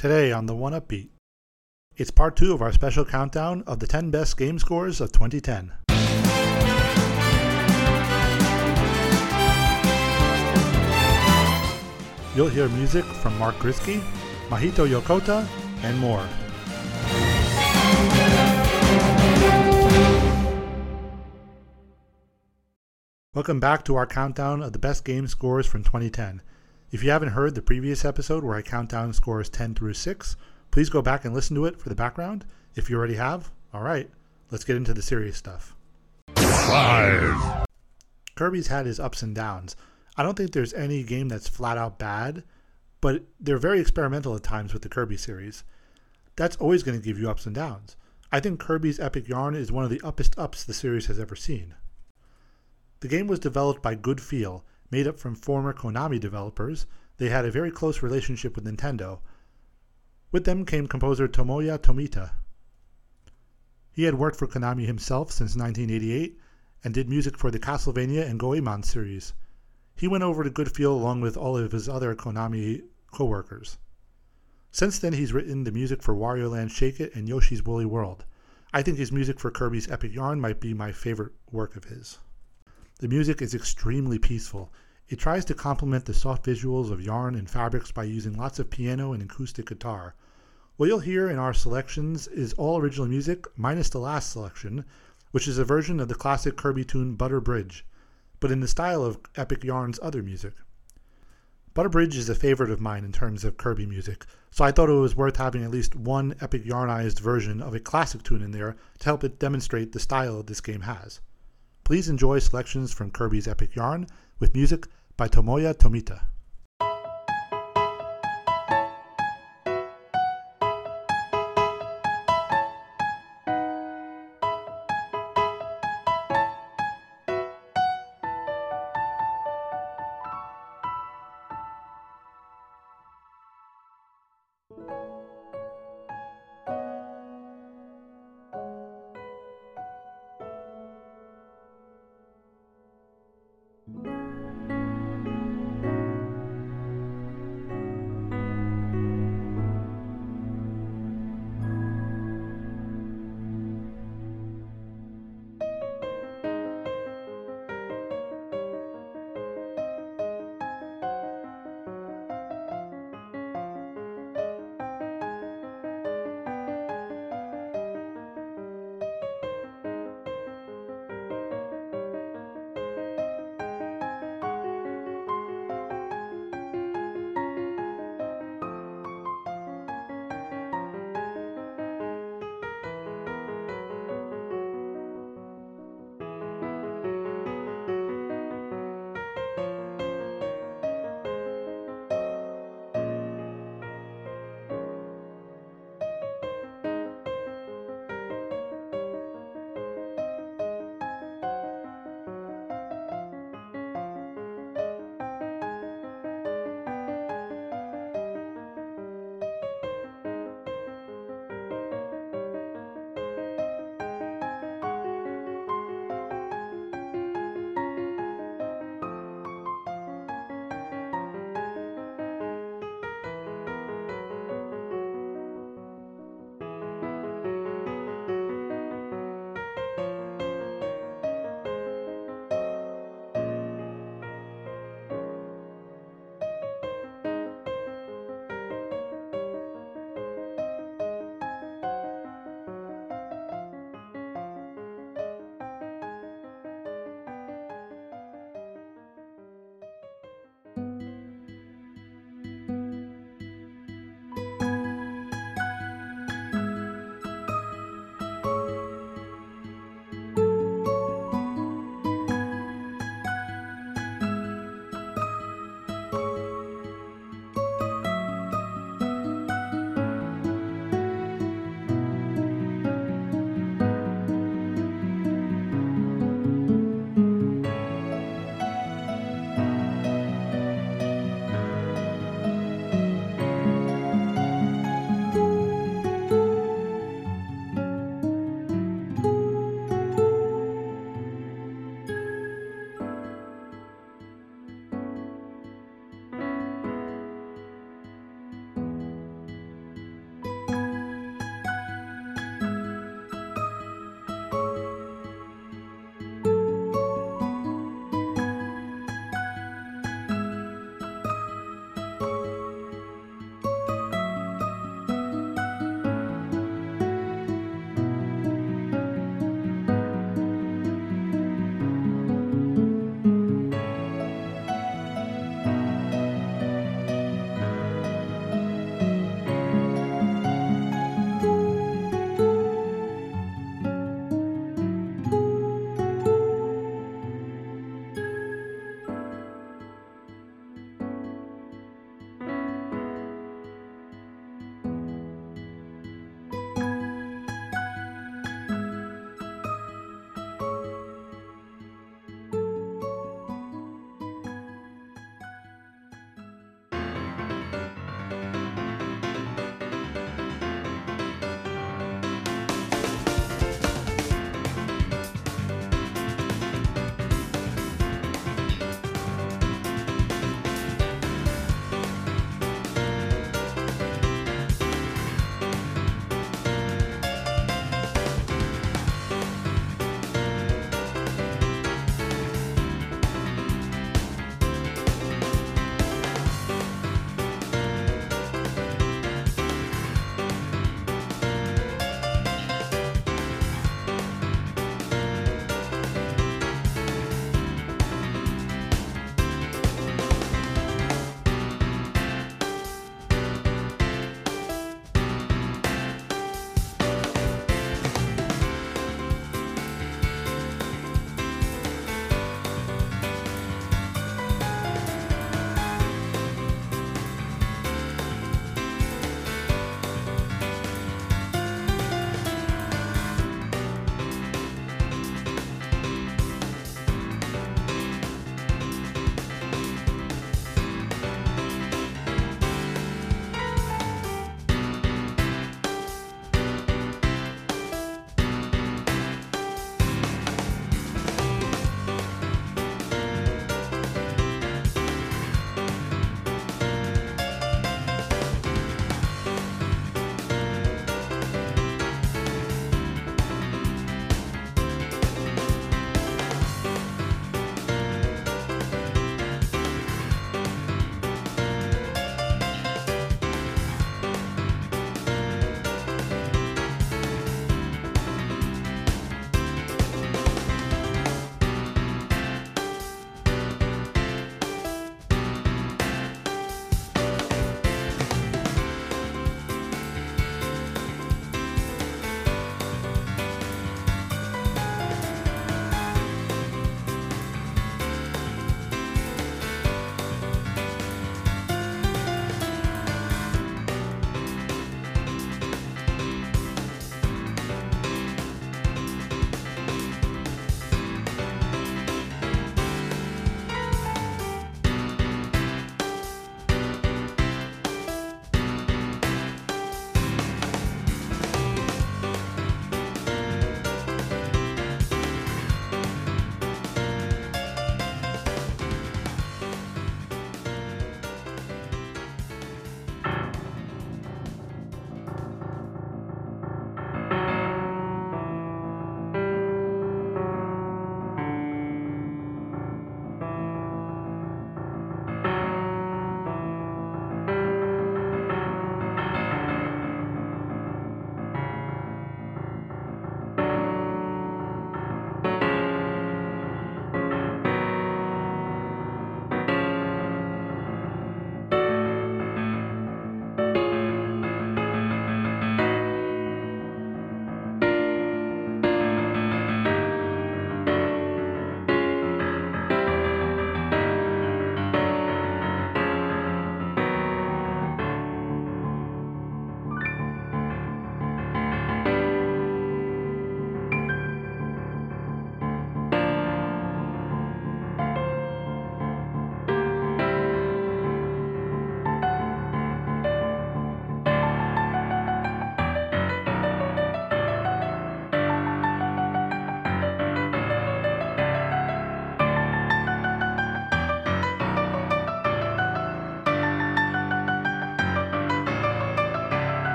Today on the One Upbeat, it's part two of our special countdown of the 10 best game scores of 2010. You'll hear music from Mark Griskey, Mahito Yokota, and more. Welcome back to our countdown of the best game scores from 2010. If you haven't heard the previous episode where I count down scores 10 through 6, please go back and listen to it for the background. If you already have, all right, let's get into the serious stuff. 5. Kirby's had his ups and downs. I don't think there's any game that's flat out bad, but they're very experimental at times with the Kirby series. That's always going to give you ups and downs. I think Kirby's Epic Yarn is one of the uppest ups the series has ever seen. The game was developed by Good Feel, made up from former Konami developers. They had a very close relationship with Nintendo. With them came composer Tomoya Tomita. He had worked for Konami himself since 1988 and did music for the Castlevania and Goemon series. He went over to Good Feel along with all of his other Konami co-workers. Since then, he's written the music for Wario Land Shake It and Yoshi's Woolly World. I think his music for Kirby's Epic Yarn might be my favorite work of his. The music is extremely peaceful. It tries to complement the soft visuals of yarn and fabrics by using lots of piano and acoustic guitar. What you'll hear in our selections is all original music minus the last selection, which is a version of the classic Kirby tune Butter Bridge, but in the style of Epic Yarn's other music. Butter Bridge is a favorite of mine in terms of Kirby music, so I thought it was worth having at least one Epic Yarnized version of a classic tune in there to help it demonstrate the style this game has. Please enjoy selections from Kirby's Epic Yarn with music by Tomoya Tomita.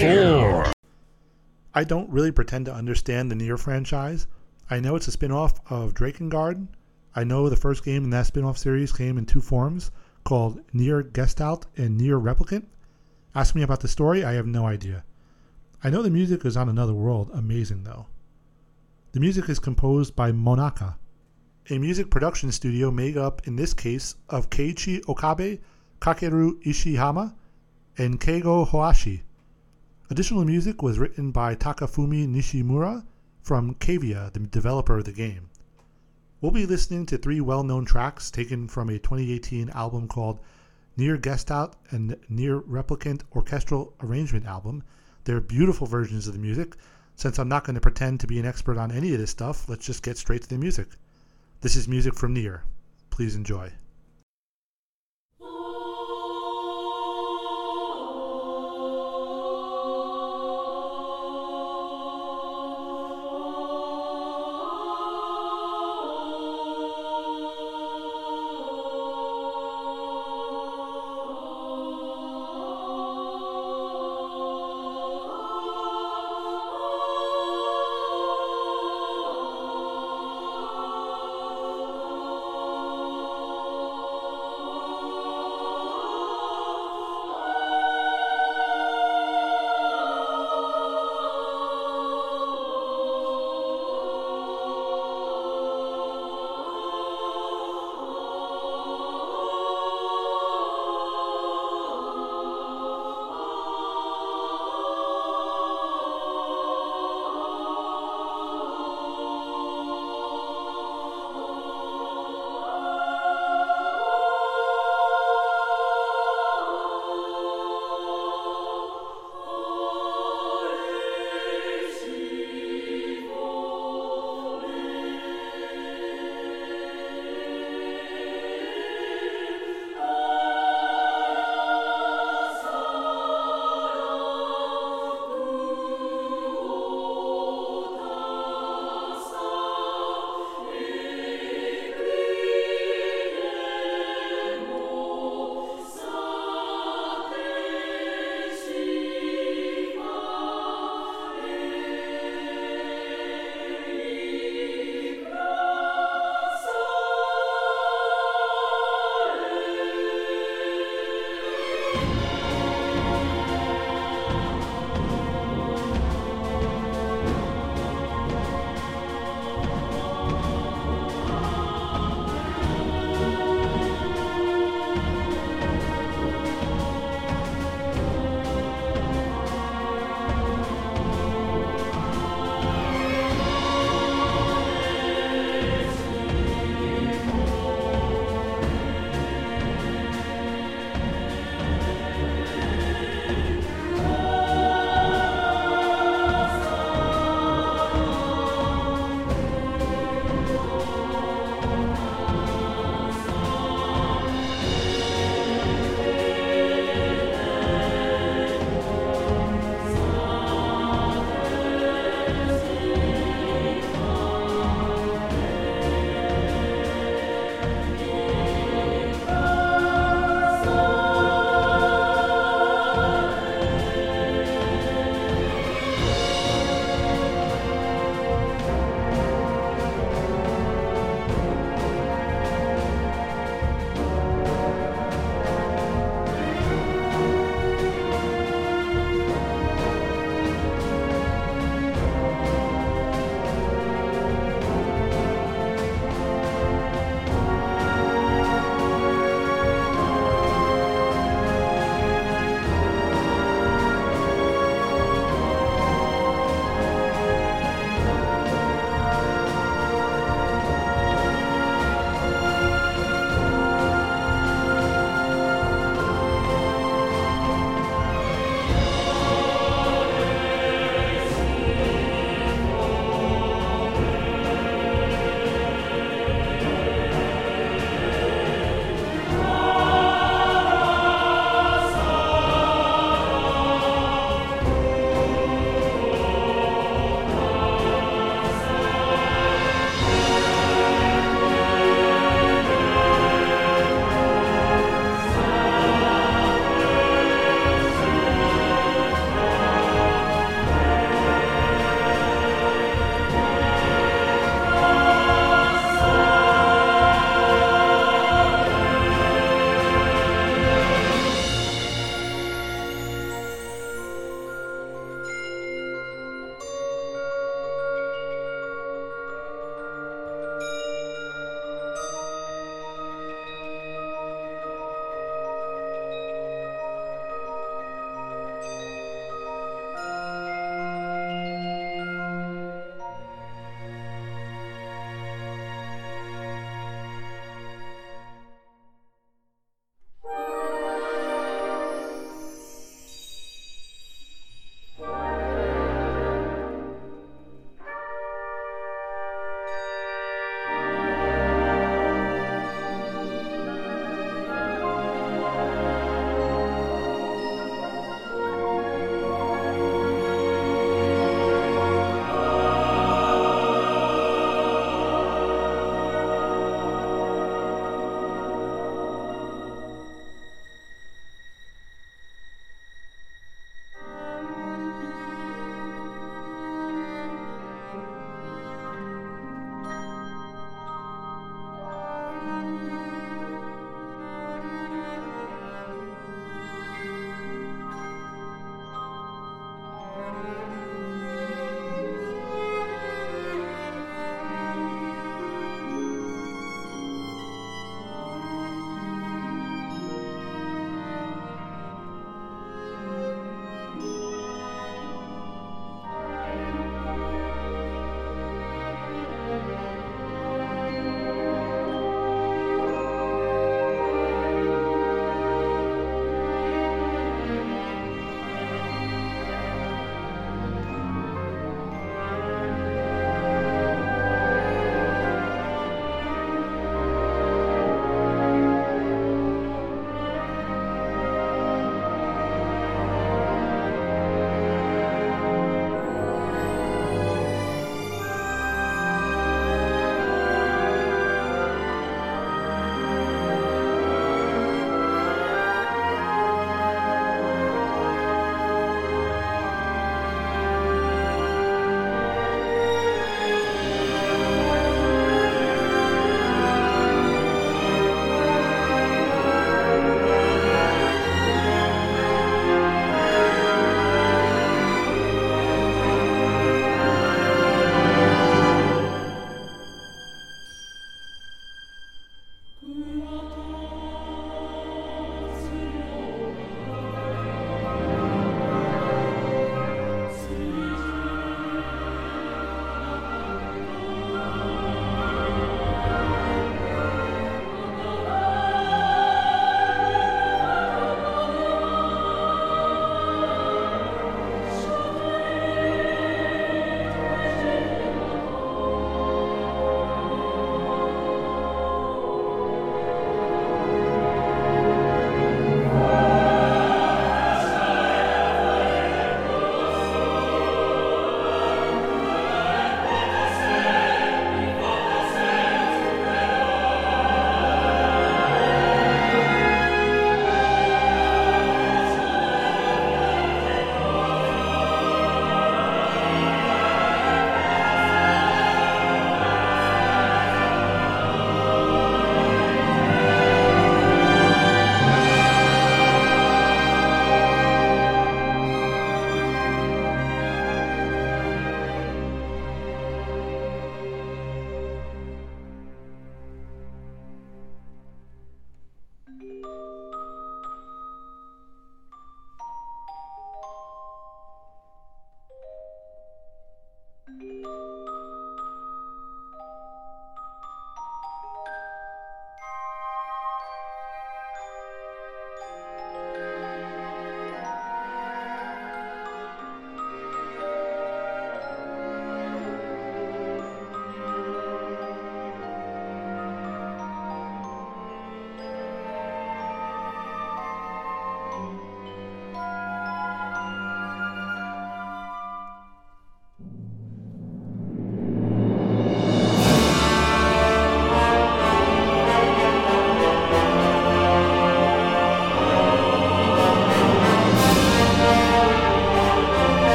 Four. I don't really pretend to understand the Nier franchise. I know it's a spin off of Drakengard. I know the first game in that spin off series came in two forms called Nier Gestalt and Nier Replicant. Ask me about the story, I have no idea. I know the music is on another world, amazing though. The music is composed by Monaca, a music production studio made up in this case of Keiichi Okabe, Kakeru Ishihama, and Keigo Hoashi. Additional music was written by Takafumi Nishimura from Cavia, the developer of the game. We'll be listening to three well known tracks taken from a 2018 album called Nier Gestalt and Nier Replicant Orchestral Arrangement album. They're beautiful versions of the music. Since I'm not going to pretend to be an expert on any of this stuff, let's just get straight to the music. This is music from Nier. Please enjoy.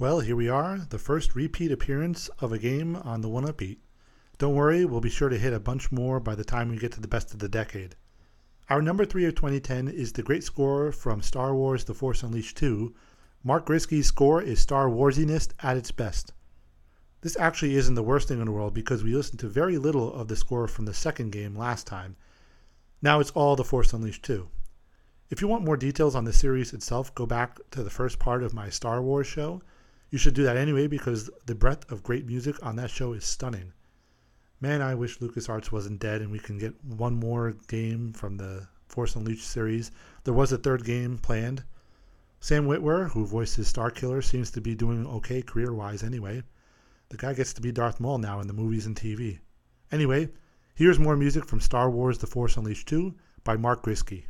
Well, here we are, the first repeat appearance of a game on the One Up Beat. Don't worry, we'll be sure to hit a bunch more by the time we get to the best of the decade. Our number three of 2010 is the great score from Star Wars The Force Unleashed 2. Mark Griskey's score is Star Warsiness at its best. This actually isn't the worst thing in the world because we listened to very little of the score from the second game last time. Now it's all The Force Unleashed 2. If you want more details on the series itself, go back to the first part of my Star Wars show. You should do that anyway because the breadth of great music on that show is stunning. Man, I wish LucasArts wasn't dead and we can get one more game from the Force Unleashed series. There was a third game planned. Sam Witwer, who voices Starkiller, seems to be doing okay career wise anyway. The guy gets to be Darth Maul now in the movies and TV. Anyway, here's more music from Star Wars The Force Unleashed 2 by Mark Griskey.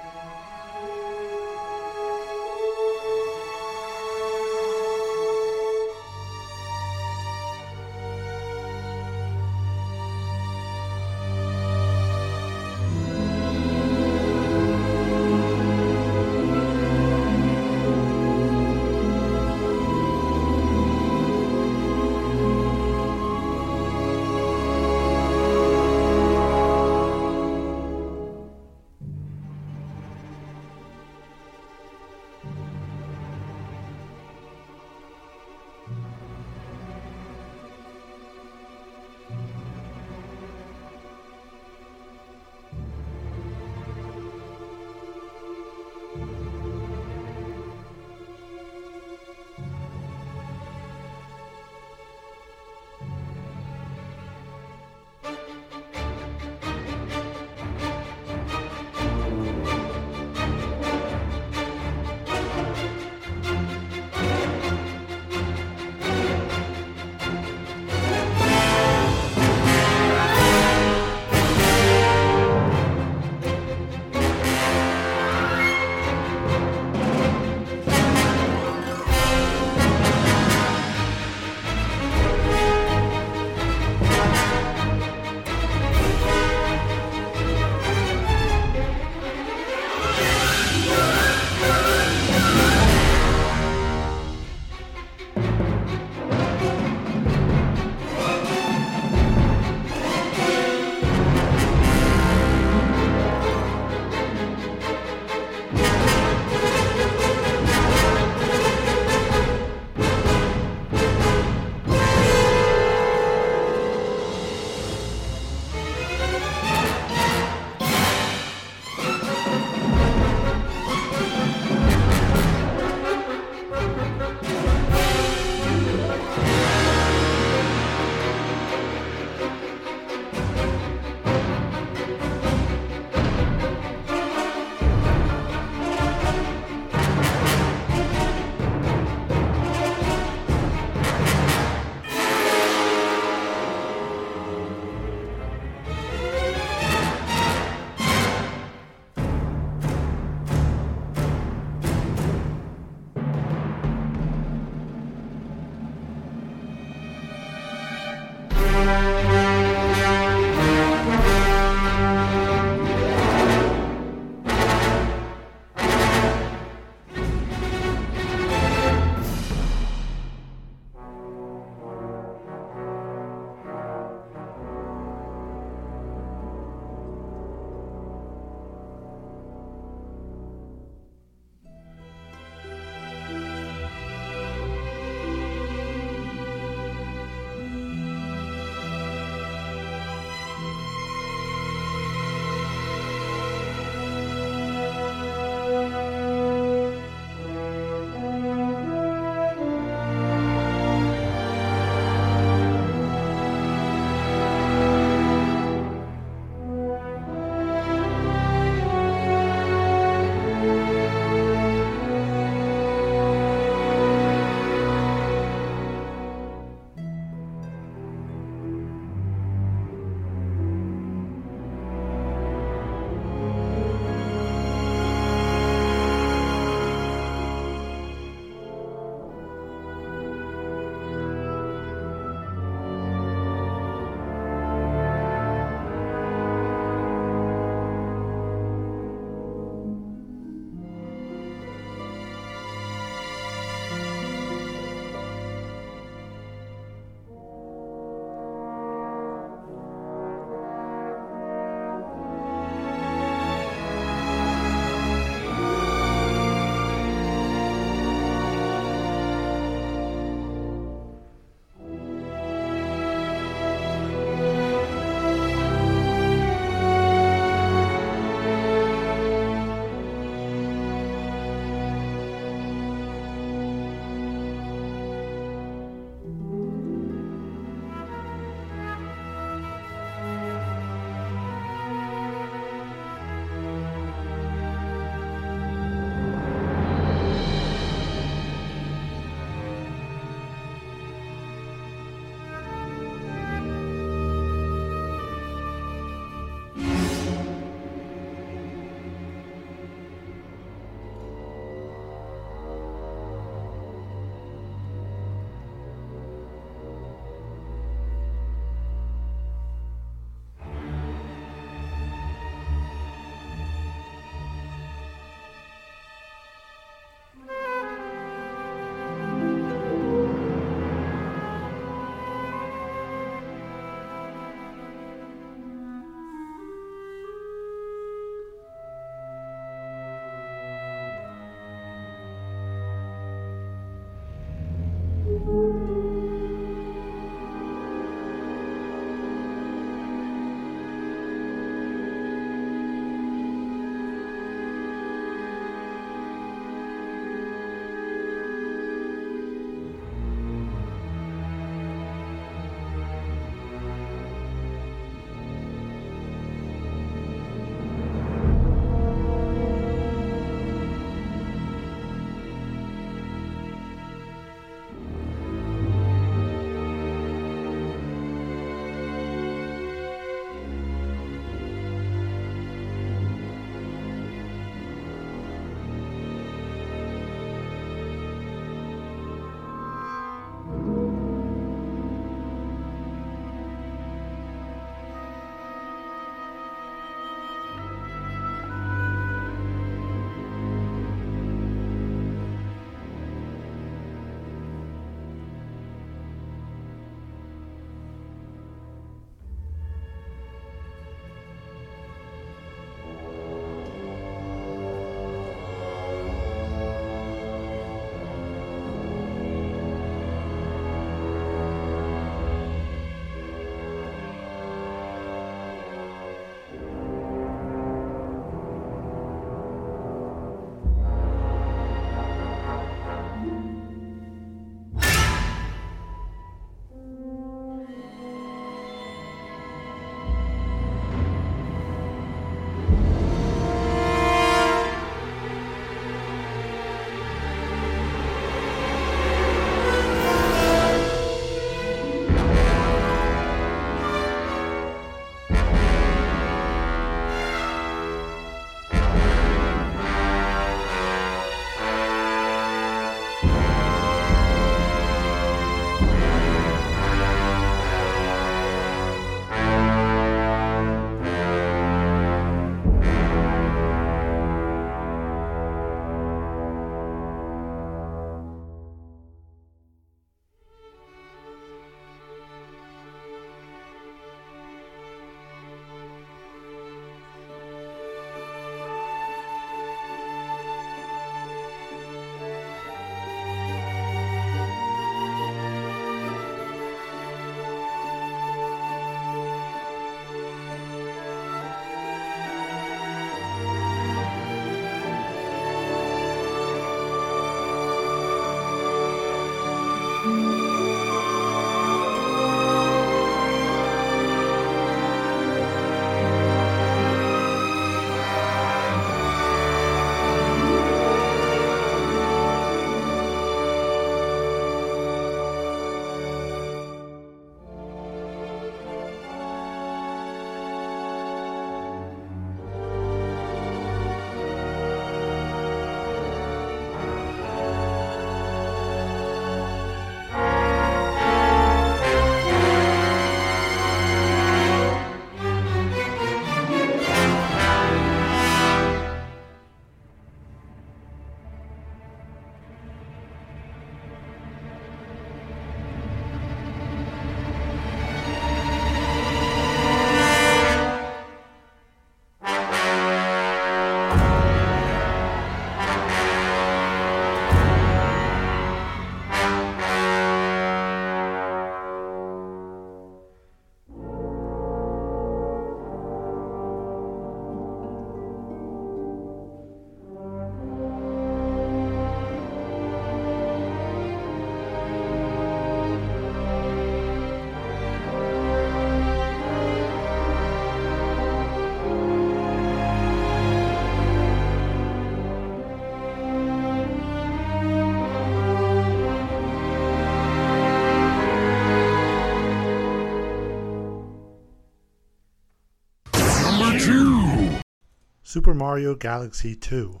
Super Mario Galaxy 2.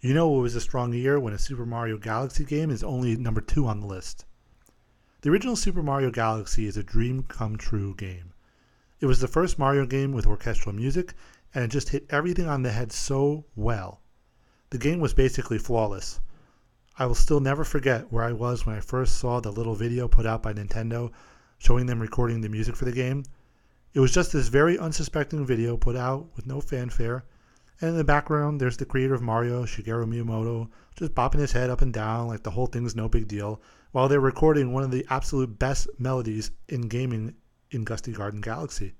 You know it was a strong year when a Super Mario Galaxy game is only number 2 on the list. The original Super Mario Galaxy is a dream come true game. It was the first Mario game with orchestral music, and it just hit everything on the head so well. The game was basically flawless. I will still never forget where I was when I first saw the little video put out by Nintendo showing them recording the music for the game. It was just this very unsuspecting video put out with no fanfare and in the background, there's the creator of Mario, Shigeru Miyamoto, just bopping his head up and down like the whole thing's no big deal, while they're recording one of the absolute best melodies in gaming in Gusty Garden Galaxy.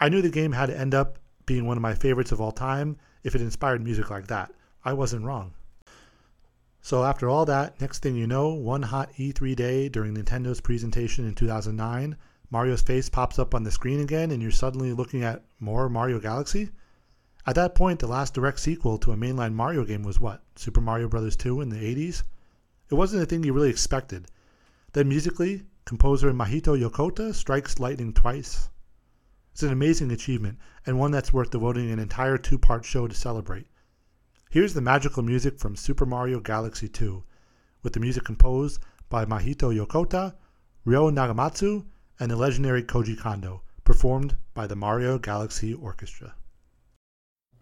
I knew the game had to end up being one of my favorites of all time if it inspired music like that. I wasn't wrong. So, after all that, next thing you know, one hot E3 day during Nintendo's presentation in 2009, Mario's face pops up on the screen again, and you're suddenly looking at more Mario Galaxy? At that point, the last direct sequel to a mainline Mario game was what? Super Mario Bros. 2 in the 80s? It wasn't a thing you really expected. Then musically, composer Mahito Yokota strikes lightning twice. It's an amazing achievement, and one that's worth devoting an entire two part show to celebrate. Here's the magical music from Super Mario Galaxy 2, with the music composed by Mahito Yokota, Ryo Nagamatsu, and the legendary Koji Kondo, performed by the Mario Galaxy Orchestra.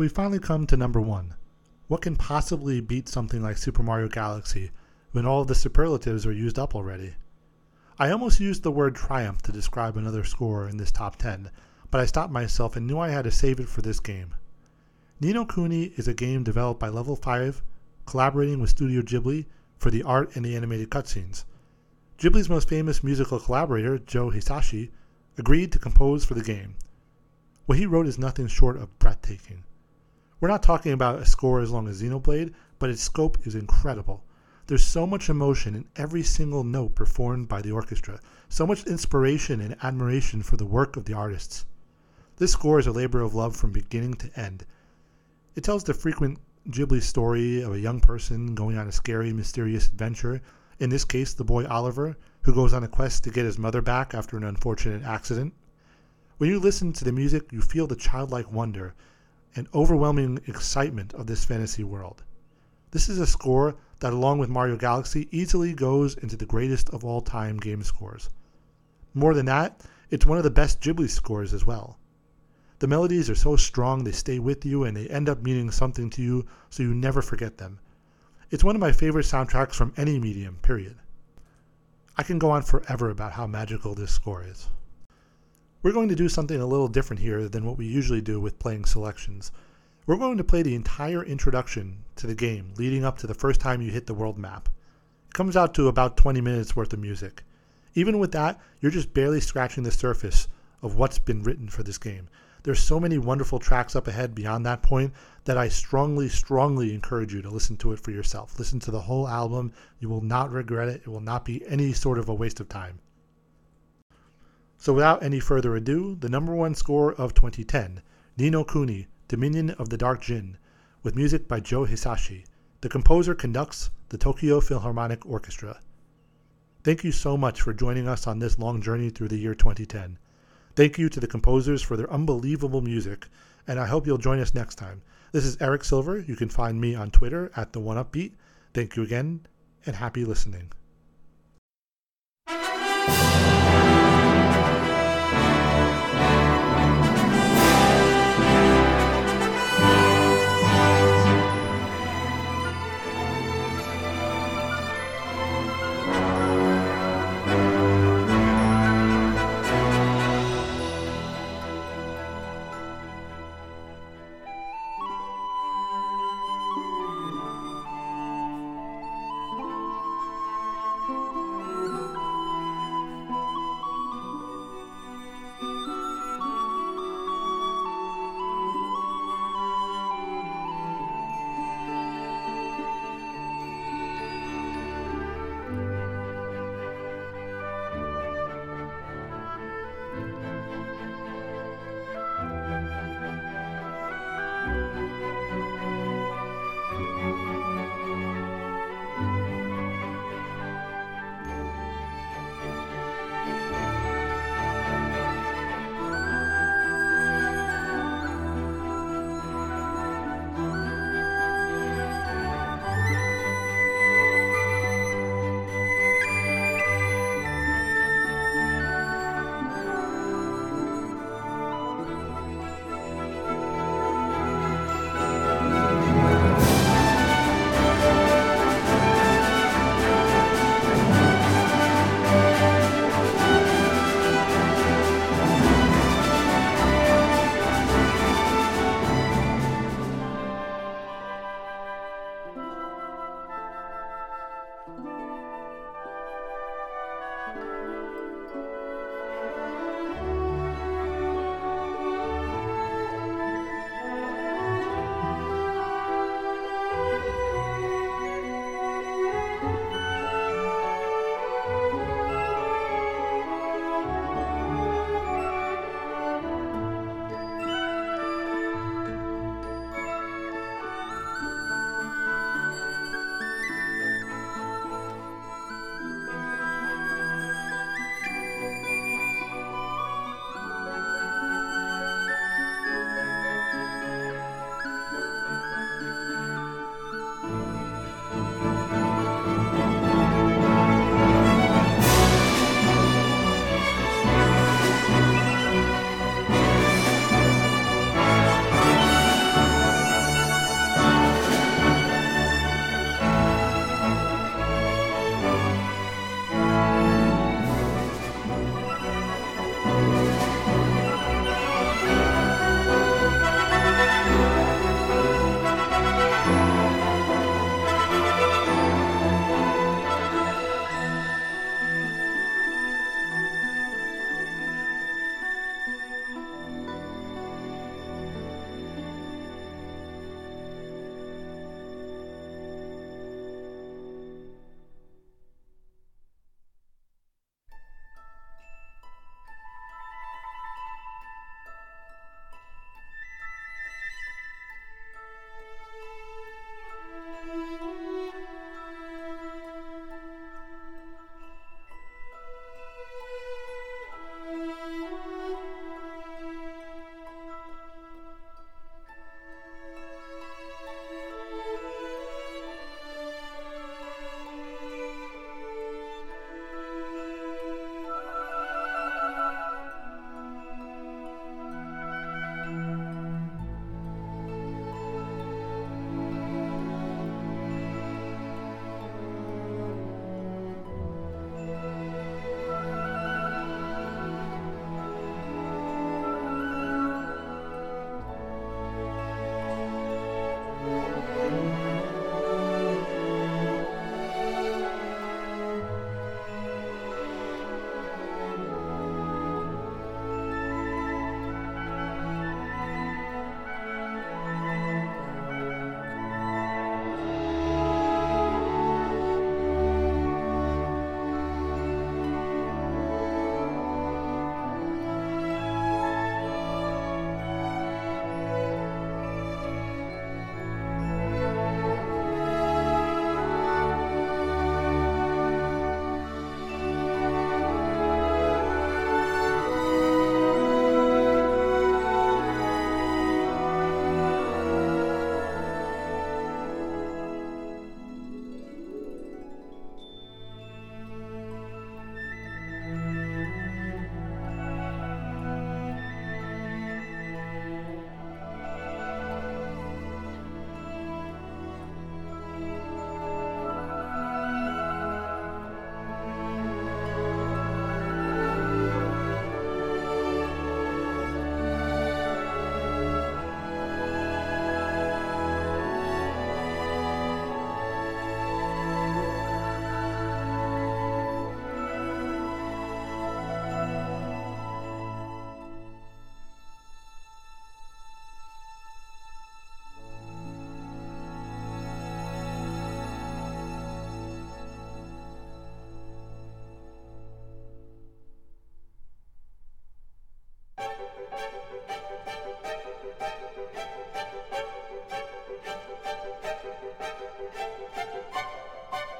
we finally come to number one. What can possibly beat something like Super Mario Galaxy when all of the superlatives are used up already? I almost used the word triumph to describe another score in this top 10, but I stopped myself and knew I had to save it for this game. Ni no Kuni is a game developed by Level 5, collaborating with Studio Ghibli for the art and the animated cutscenes. Ghibli's most famous musical collaborator, Joe Hisaishi, agreed to compose for the game. What he wrote is nothing short of breathtaking. We're not talking about a score as long as Xenoblade, but its scope is incredible. There's so much emotion in every single note performed by the orchestra, so much inspiration and admiration for the work of the artists. This score is a labor of love from beginning to end. It tells the frequent Ghibli story of a young person going on a scary, mysterious adventure, in this case, the boy Oliver, who goes on a quest to get his mother back after an unfortunate accident. When you listen to the music, you feel the childlike wonder and overwhelming excitement of this fantasy world. This is a score that, along with Mario Galaxy, easily goes into the greatest of all time game scores. More than that, it's one of the best Ghibli scores as well. The melodies are so strong they stay with you and they end up meaning something to you so you never forget them. It's one of my favorite soundtracks from any medium, period. I can go on forever about how magical this score is. We're going to do something a little different here than what we usually do with playing selections. We're going to play the entire introduction to the game leading up to the first time you hit the world map. It comes out to about 20 minutes worth of music. Even with that, you're just barely scratching the surface of what's been written for this game. There's so many wonderful tracks up ahead beyond that point that I strongly, strongly encourage you to listen to it for yourself. Listen to the whole album. You will not regret it. It will not be any sort of a waste of time. So without any further ado, the number one score of 2010, Ni no Kuni, Dominion of the Dark Djinn, with music by Joe Hisaishi. The composer conducts the Tokyo Philharmonic Orchestra. Thank you so much for joining us on this long journey through the year 2010. Thank you to the composers for their unbelievable music, and I hope you'll join us next time. This is Eric Silver. You can find me on Twitter at the One Upbeat. Thank you again, and happy listening. Bye. Thank you.